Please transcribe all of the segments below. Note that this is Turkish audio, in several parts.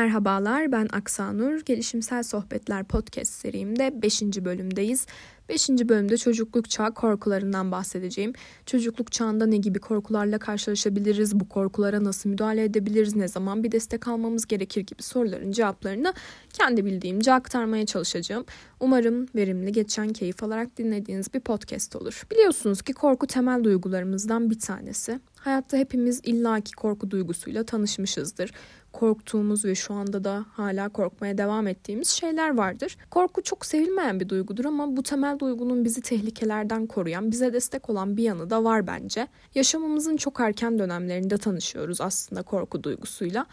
Merhabalar ben Aksanur. Gelişimsel Sohbetler podcast serimde 5. bölümdeyiz. 5. bölümde çocukluk çağı korkularından bahsedeceğim. Çocukluk çağında ne gibi korkularla karşılaşabiliriz, bu korkulara nasıl müdahale edebiliriz, ne zaman bir destek almamız gerekir gibi soruların cevaplarını kendi bildiğimce aktarmaya çalışacağım. Umarım verimli, geçen keyif alarak dinlediğiniz bir podcast olur. Biliyorsunuz ki korku temel duygularımızdan bir tanesi. Hayatta hepimiz illaki korku duygusuyla tanışmışızdır korktuğumuz ve şu anda da hala korkmaya devam ettiğimiz şeyler vardır. Korku çok sevilmeyen bir duygudur ama bu temel duygunun bizi tehlikelerden koruyan, bize destek olan bir yanı da var bence. Yaşamımızın çok erken dönemlerinde tanışıyoruz aslında korku duygusuyla.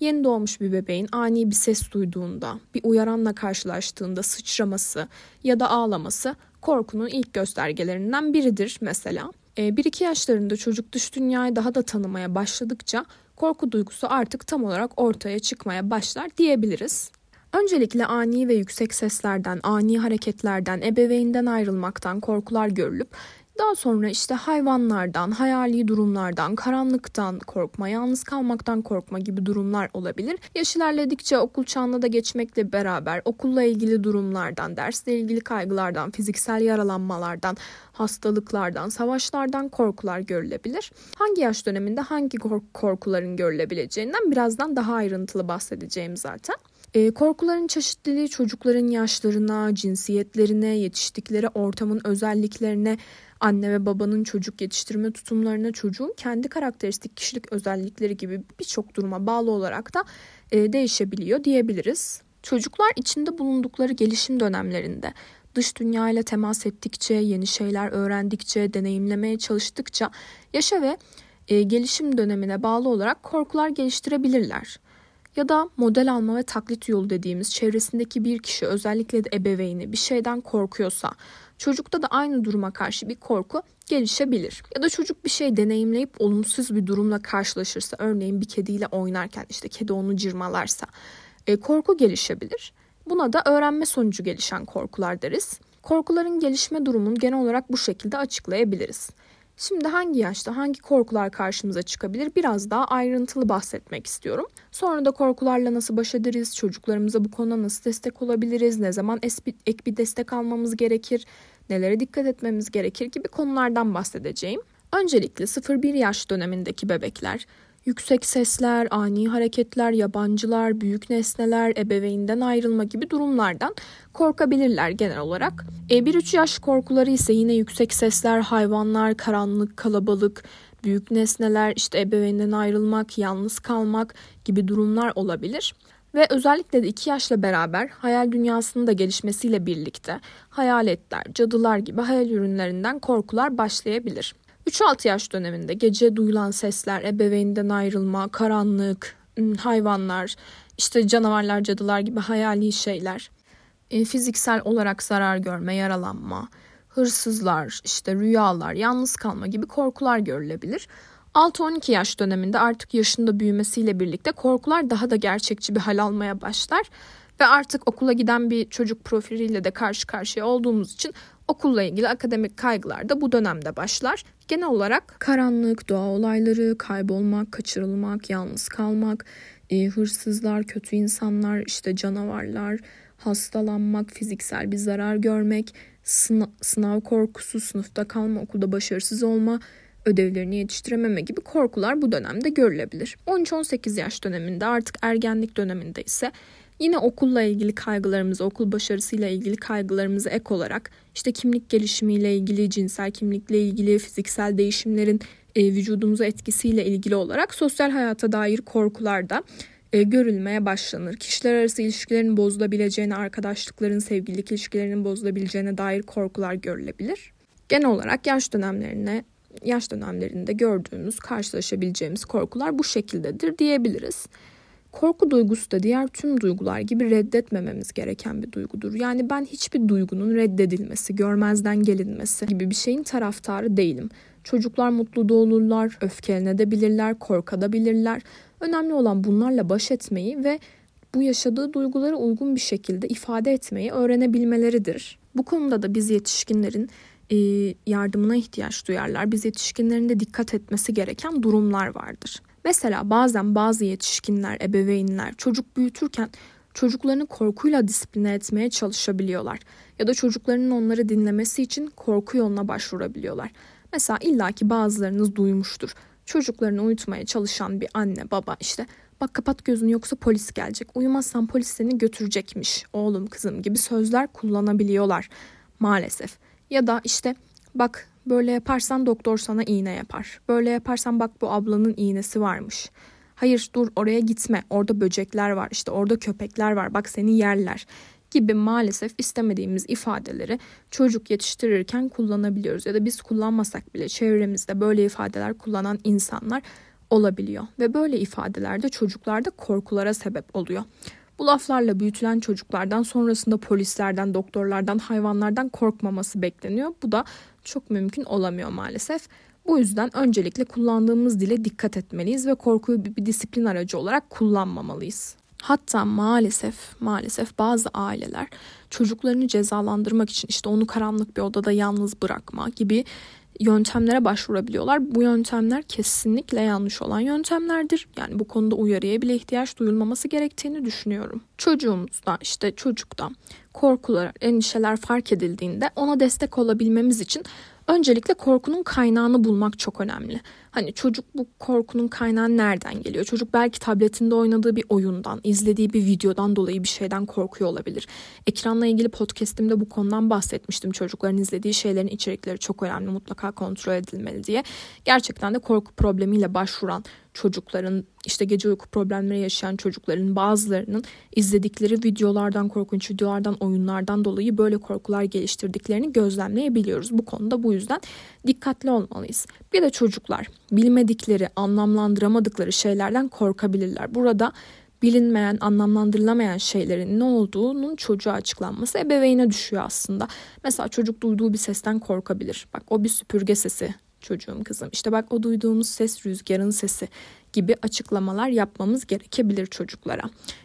Yeni doğmuş bir bebeğin ani bir ses duyduğunda, bir uyaranla karşılaştığında sıçraması ya da ağlaması korkunun ilk göstergelerinden biridir mesela. 1-2 ee, yaşlarında çocuk dış dünyayı daha da tanımaya başladıkça korku duygusu artık tam olarak ortaya çıkmaya başlar diyebiliriz. Öncelikle ani ve yüksek seslerden, ani hareketlerden, ebeveynden ayrılmaktan korkular görülüp daha sonra işte hayvanlardan, hayali durumlardan, karanlıktan korkma, yalnız kalmaktan korkma gibi durumlar olabilir. Yaş ilerledikçe okul çağına da geçmekle beraber okulla ilgili durumlardan, dersle ilgili kaygılardan, fiziksel yaralanmalardan, hastalıklardan, savaşlardan korkular görülebilir. Hangi yaş döneminde hangi korkuların görülebileceğinden birazdan daha ayrıntılı bahsedeceğim zaten. E, korkuların çeşitliliği çocukların yaşlarına, cinsiyetlerine, yetiştikleri ortamın özelliklerine, anne ve babanın çocuk yetiştirme tutumlarına, çocuğun kendi karakteristik kişilik özellikleri gibi birçok duruma bağlı olarak da e, değişebiliyor diyebiliriz. Çocuklar içinde bulundukları gelişim dönemlerinde dış dünya ile temas ettikçe, yeni şeyler öğrendikçe, deneyimlemeye çalıştıkça yaşa ve e, gelişim dönemine bağlı olarak korkular geliştirebilirler ya da model alma ve taklit yolu dediğimiz çevresindeki bir kişi özellikle de ebeveyni bir şeyden korkuyorsa çocukta da aynı duruma karşı bir korku gelişebilir. Ya da çocuk bir şey deneyimleyip olumsuz bir durumla karşılaşırsa örneğin bir kediyle oynarken işte kedi onu cırmalarsa e, korku gelişebilir. Buna da öğrenme sonucu gelişen korkular deriz. Korkuların gelişme durumunu genel olarak bu şekilde açıklayabiliriz. Şimdi hangi yaşta hangi korkular karşımıza çıkabilir? Biraz daha ayrıntılı bahsetmek istiyorum. Sonra da korkularla nasıl baş ederiz, çocuklarımıza bu konuda nasıl destek olabiliriz, ne zaman ek bir destek almamız gerekir, nelere dikkat etmemiz gerekir? Gibi konulardan bahsedeceğim. Öncelikle 0-1 yaş dönemindeki bebekler yüksek sesler, ani hareketler, yabancılar, büyük nesneler, ebeveynden ayrılma gibi durumlardan korkabilirler genel olarak. E, 1-3 yaş korkuları ise yine yüksek sesler, hayvanlar, karanlık, kalabalık, büyük nesneler, işte ebeveynden ayrılmak, yalnız kalmak gibi durumlar olabilir. Ve özellikle de 2 yaşla beraber hayal dünyasının da gelişmesiyle birlikte hayaletler, cadılar gibi hayal ürünlerinden korkular başlayabilir. 3-6 yaş döneminde gece duyulan sesler, ebeveyninden ayrılma, karanlık, hayvanlar, işte canavarlar, cadılar gibi hayali şeyler, e, fiziksel olarak zarar görme, yaralanma, hırsızlar, işte rüyalar, yalnız kalma gibi korkular görülebilir. 6-12 yaş döneminde artık yaşında büyümesiyle birlikte korkular daha da gerçekçi bir hal almaya başlar ve artık okula giden bir çocuk profiliyle de karşı karşıya olduğumuz için okulla ilgili akademik kaygılar da bu dönemde başlar. Genel olarak karanlık, doğa olayları, kaybolmak, kaçırılmak, yalnız kalmak, e, hırsızlar, kötü insanlar, işte canavarlar, hastalanmak, fiziksel bir zarar görmek, sınav, sınav korkusu, sınıfta kalma, okulda başarısız olma, ödevlerini yetiştirememe gibi korkular bu dönemde görülebilir. 13-18 yaş döneminde artık ergenlik döneminde ise Yine okulla ilgili kaygılarımızı, okul başarısıyla ilgili kaygılarımızı ek olarak işte kimlik gelişimiyle ilgili, cinsel kimlikle ilgili, fiziksel değişimlerin e, vücudumuza etkisiyle ilgili olarak sosyal hayata dair korkular da e, görülmeye başlanır. Kişiler arası ilişkilerin bozulabileceğine, arkadaşlıkların, sevgililik ilişkilerinin bozulabileceğine dair korkular görülebilir. Genel olarak yaş dönemlerine yaş dönemlerinde gördüğümüz, karşılaşabileceğimiz korkular bu şekildedir diyebiliriz. Korku duygusu da diğer tüm duygular gibi reddetmememiz gereken bir duygudur. Yani ben hiçbir duygunun reddedilmesi, görmezden gelinmesi gibi bir şeyin taraftarı değilim. Çocuklar mutlu da olurlar, öfkelenebilirler, korkabilirler. Önemli olan bunlarla baş etmeyi ve bu yaşadığı duyguları uygun bir şekilde ifade etmeyi öğrenebilmeleridir. Bu konuda da biz yetişkinlerin yardımına ihtiyaç duyarlar. Biz yetişkinlerin de dikkat etmesi gereken durumlar vardır. Mesela bazen bazı yetişkinler, ebeveynler çocuk büyütürken çocuklarını korkuyla disipline etmeye çalışabiliyorlar. Ya da çocuklarının onları dinlemesi için korku yoluna başvurabiliyorlar. Mesela illaki bazılarınız duymuştur. Çocuklarını uyutmaya çalışan bir anne baba işte bak kapat gözünü yoksa polis gelecek. Uyumazsan polis seni götürecekmiş oğlum kızım gibi sözler kullanabiliyorlar maalesef. Ya da işte bak böyle yaparsan doktor sana iğne yapar. Böyle yaparsan bak bu ablanın iğnesi varmış. Hayır dur oraya gitme. Orada böcekler var. işte orada köpekler var. Bak seni yerler gibi maalesef istemediğimiz ifadeleri çocuk yetiştirirken kullanabiliyoruz ya da biz kullanmasak bile çevremizde böyle ifadeler kullanan insanlar olabiliyor ve böyle ifadelerde çocuklarda korkulara sebep oluyor. Bu laflarla büyütülen çocuklardan sonrasında polislerden, doktorlardan, hayvanlardan korkmaması bekleniyor. Bu da çok mümkün olamıyor maalesef. Bu yüzden öncelikle kullandığımız dile dikkat etmeliyiz ve korkuyu bir, disiplin aracı olarak kullanmamalıyız. Hatta maalesef maalesef bazı aileler çocuklarını cezalandırmak için işte onu karanlık bir odada yalnız bırakma gibi yöntemlere başvurabiliyorlar. Bu yöntemler kesinlikle yanlış olan yöntemlerdir. Yani bu konuda uyarıya bile ihtiyaç duyulmaması gerektiğini düşünüyorum. Çocuğumuzda işte çocukta korkular, endişeler fark edildiğinde ona destek olabilmemiz için Öncelikle korkunun kaynağını bulmak çok önemli. Hani çocuk bu korkunun kaynağı nereden geliyor? Çocuk belki tabletinde oynadığı bir oyundan, izlediği bir videodan dolayı bir şeyden korkuyor olabilir. Ekranla ilgili podcast'imde bu konudan bahsetmiştim. Çocukların izlediği şeylerin içerikleri çok önemli, mutlaka kontrol edilmeli diye. Gerçekten de korku problemiyle başvuran çocukların işte gece uyku problemleri yaşayan çocukların bazılarının izledikleri videolardan, korkunç videolardan, oyunlardan dolayı böyle korkular geliştirdiklerini gözlemleyebiliyoruz. Bu konuda bu yüzden dikkatli olmalıyız. Bir de çocuklar bilmedikleri, anlamlandıramadıkları şeylerden korkabilirler. Burada bilinmeyen, anlamlandırılamayan şeylerin ne olduğunun çocuğa açıklanması ebeveyne düşüyor aslında. Mesela çocuk duyduğu bir sesten korkabilir. Bak o bir süpürge sesi çocuğum kızım. İşte bak o duyduğumuz ses rüzgarın sesi gibi açıklamalar yapmamız gerekebilir çocuklara.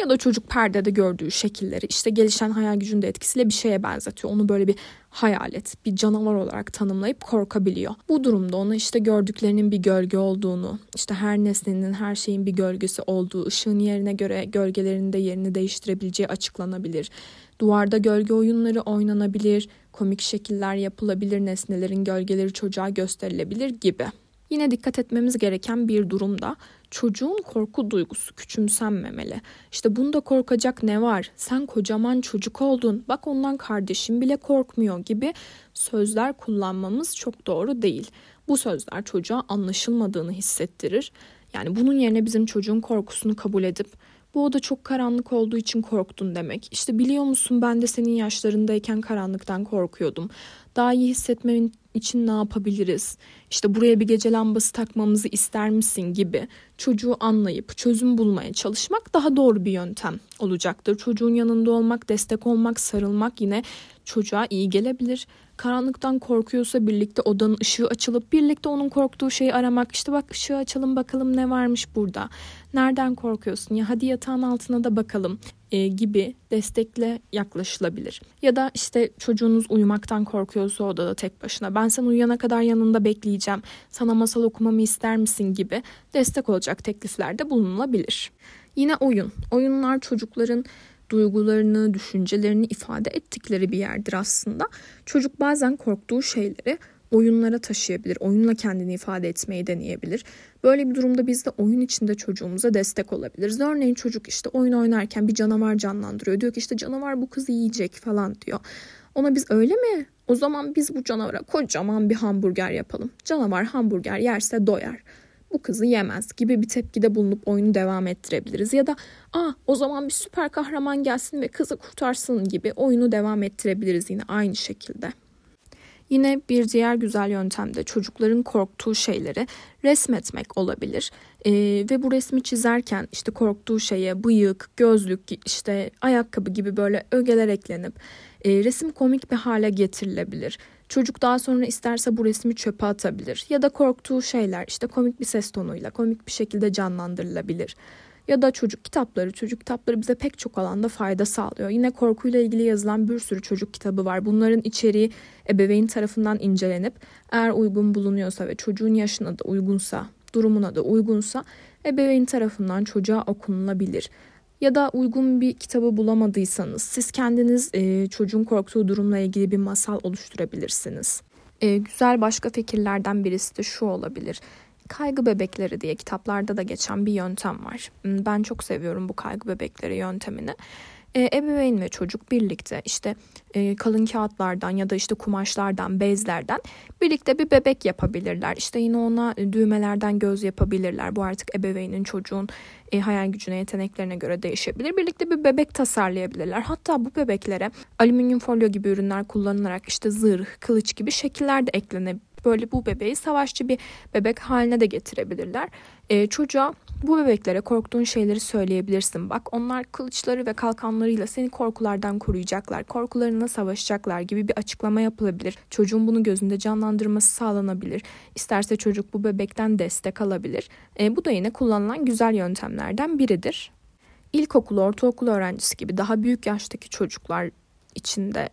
Ya da çocuk perdede gördüğü şekilleri işte gelişen hayal gücünde etkisiyle bir şeye benzetiyor. Onu böyle bir hayalet, bir canavar olarak tanımlayıp korkabiliyor. Bu durumda ona işte gördüklerinin bir gölge olduğunu, işte her nesnenin, her şeyin bir gölgesi olduğu, ışığın yerine göre gölgelerin de yerini değiştirebileceği açıklanabilir. Duvarda gölge oyunları oynanabilir, komik şekiller yapılabilir, nesnelerin gölgeleri çocuğa gösterilebilir gibi. Yine dikkat etmemiz gereken bir durumda çocuğun korku duygusu küçümsenmemeli. İşte bunda korkacak ne var? Sen kocaman çocuk oldun. Bak ondan kardeşim bile korkmuyor gibi sözler kullanmamız çok doğru değil. Bu sözler çocuğa anlaşılmadığını hissettirir. Yani bunun yerine bizim çocuğun korkusunu kabul edip bu oda çok karanlık olduğu için korktun demek. İşte biliyor musun ben de senin yaşlarındayken karanlıktan korkuyordum. Daha iyi hissetmemin için ne yapabiliriz? İşte buraya bir gece lambası takmamızı ister misin gibi çocuğu anlayıp çözüm bulmaya çalışmak daha doğru bir yöntem olacaktır. Çocuğun yanında olmak, destek olmak, sarılmak yine çocuğa iyi gelebilir. Karanlıktan korkuyorsa birlikte odanın ışığı açılıp birlikte onun korktuğu şeyi aramak. İşte bak ışığı açalım bakalım ne varmış burada. Nereden korkuyorsun? Ya hadi yatağın altına da bakalım e, gibi destekle yaklaşılabilir. Ya da işte çocuğunuz uyumaktan korkuyorsa odada tek başına ben sen uyuyana kadar yanında bekleyeceğim. Sana masal okumamı ister misin gibi destek olacak tekliflerde bulunulabilir. Yine oyun. Oyunlar çocukların duygularını, düşüncelerini ifade ettikleri bir yerdir aslında. Çocuk bazen korktuğu şeyleri oyunlara taşıyabilir. Oyunla kendini ifade etmeyi deneyebilir. Böyle bir durumda biz de oyun içinde çocuğumuza destek olabiliriz. Örneğin çocuk işte oyun oynarken bir canavar canlandırıyor. Diyor ki işte canavar bu kızı yiyecek falan diyor. Ona biz öyle mi? O zaman biz bu canavara kocaman bir hamburger yapalım. Canavar hamburger yerse doyar bu kızı yemez gibi bir tepkide bulunup oyunu devam ettirebiliriz. Ya da aa o zaman bir süper kahraman gelsin ve kızı kurtarsın gibi oyunu devam ettirebiliriz yine aynı şekilde. Yine bir diğer güzel yöntem de çocukların korktuğu şeyleri resmetmek olabilir. Ee, ve bu resmi çizerken işte korktuğu şeye bıyık, gözlük, işte ayakkabı gibi böyle ögeler eklenip e, resim komik bir hale getirilebilir. Çocuk daha sonra isterse bu resmi çöpe atabilir ya da korktuğu şeyler işte komik bir ses tonuyla komik bir şekilde canlandırılabilir. Ya da çocuk kitapları, çocuk kitapları bize pek çok alanda fayda sağlıyor. Yine korkuyla ilgili yazılan bir sürü çocuk kitabı var. Bunların içeriği ebeveyn tarafından incelenip eğer uygun bulunuyorsa ve çocuğun yaşına da uygunsa, durumuna da uygunsa ebeveyn tarafından çocuğa okunulabilir. Ya da uygun bir kitabı bulamadıysanız siz kendiniz e, çocuğun korktuğu durumla ilgili bir masal oluşturabilirsiniz. E, güzel başka fikirlerden birisi de şu olabilir. Kaygı bebekleri diye kitaplarda da geçen bir yöntem var. Hmm, ben çok seviyorum bu kaygı bebekleri yöntemini e, ebeveyn ve çocuk birlikte işte e, kalın kağıtlardan ya da işte kumaşlardan, bezlerden birlikte bir bebek yapabilirler. İşte yine ona düğmelerden göz yapabilirler. Bu artık ebeveynin çocuğun e, hayal gücüne, yeteneklerine göre değişebilir. Birlikte bir bebek tasarlayabilirler. Hatta bu bebeklere alüminyum folyo gibi ürünler kullanılarak işte zırh, kılıç gibi şekiller de eklenebilir böyle bu bebeği savaşçı bir bebek haline de getirebilirler. E, çocuğa bu bebeklere korktuğun şeyleri söyleyebilirsin. Bak onlar kılıçları ve kalkanlarıyla seni korkulardan koruyacaklar. Korkularına savaşacaklar gibi bir açıklama yapılabilir. Çocuğun bunu gözünde canlandırması sağlanabilir. İsterse çocuk bu bebekten destek alabilir. E, bu da yine kullanılan güzel yöntemlerden biridir. İlkokul, ortaokul öğrencisi gibi daha büyük yaştaki çocuklar içinde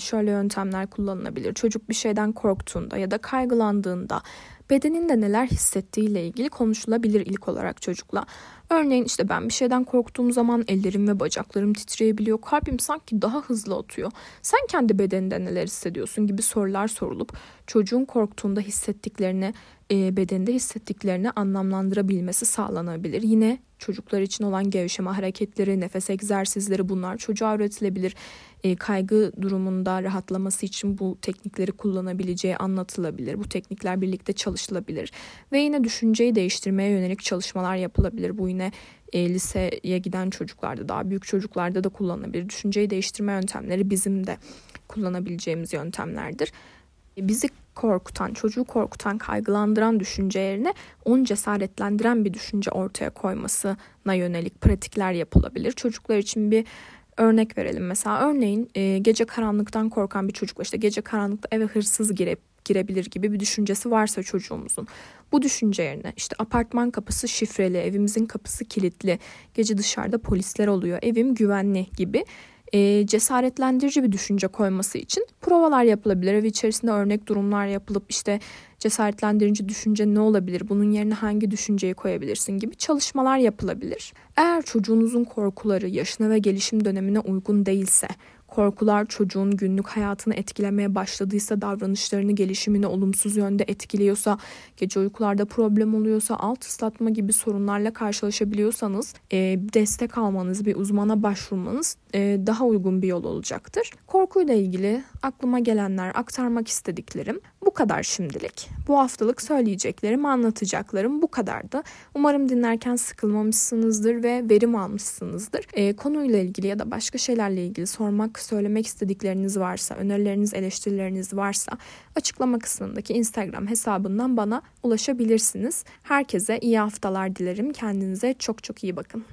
şöyle yöntemler kullanılabilir. Çocuk bir şeyden korktuğunda ya da kaygılandığında bedeninde neler hissettiğiyle ilgili konuşulabilir ilk olarak çocukla. Örneğin işte ben bir şeyden korktuğum zaman ellerim ve bacaklarım titreyebiliyor. Kalbim sanki daha hızlı atıyor. Sen kendi bedeninde neler hissediyorsun gibi sorular sorulup çocuğun korktuğunda hissettiklerini, e, bedeninde hissettiklerini anlamlandırabilmesi sağlanabilir. Yine çocuklar için olan gevşeme hareketleri, nefes egzersizleri bunlar çocuğa öğretilebilir. E, kaygı durumunda rahatlaması için bu teknikleri kullanabileceği anlatılabilir. Bu teknikler birlikte çalışılabilir. Ve yine düşünceyi değiştirmeye yönelik çalışmalar yapılabilir. Bu yine e, liseye giden çocuklarda daha büyük çocuklarda da kullanılabilir. Düşünceyi değiştirme yöntemleri bizim de kullanabileceğimiz yöntemlerdir. E, bizi korkutan, çocuğu korkutan, kaygılandıran düşünce yerine onu cesaretlendiren bir düşünce ortaya koymasına yönelik pratikler yapılabilir. Çocuklar için bir örnek verelim mesela. Örneğin e, gece karanlıktan korkan bir çocuk işte gece karanlıkta eve hırsız girip girebilir gibi bir düşüncesi varsa çocuğumuzun bu düşünce yerine işte apartman kapısı şifreli, evimizin kapısı kilitli, gece dışarıda polisler oluyor, evim güvenli gibi e, cesaretlendirici bir düşünce koyması için provalar yapılabilir. Ev içerisinde örnek durumlar yapılıp işte cesaretlendirici düşünce ne olabilir? Bunun yerine hangi düşünceyi koyabilirsin gibi çalışmalar yapılabilir. Eğer çocuğunuzun korkuları yaşına ve gelişim dönemine uygun değilse korkular çocuğun günlük hayatını etkilemeye başladıysa, davranışlarını, gelişimini olumsuz yönde etkiliyorsa, gece uykularda problem oluyorsa, alt ıslatma gibi sorunlarla karşılaşabiliyorsanız e, destek almanız, bir uzmana başvurmanız e, daha uygun bir yol olacaktır. Korkuyla ilgili aklıma gelenler, aktarmak istediklerim bu kadar şimdilik. Bu haftalık söyleyeceklerim, anlatacaklarım bu kadardı. Umarım dinlerken sıkılmamışsınızdır ve verim almışsınızdır. E, konuyla ilgili ya da başka şeylerle ilgili sormak, söylemek istedikleriniz varsa, önerileriniz, eleştirileriniz varsa açıklama kısmındaki Instagram hesabından bana ulaşabilirsiniz. Herkese iyi haftalar dilerim. Kendinize çok çok iyi bakın.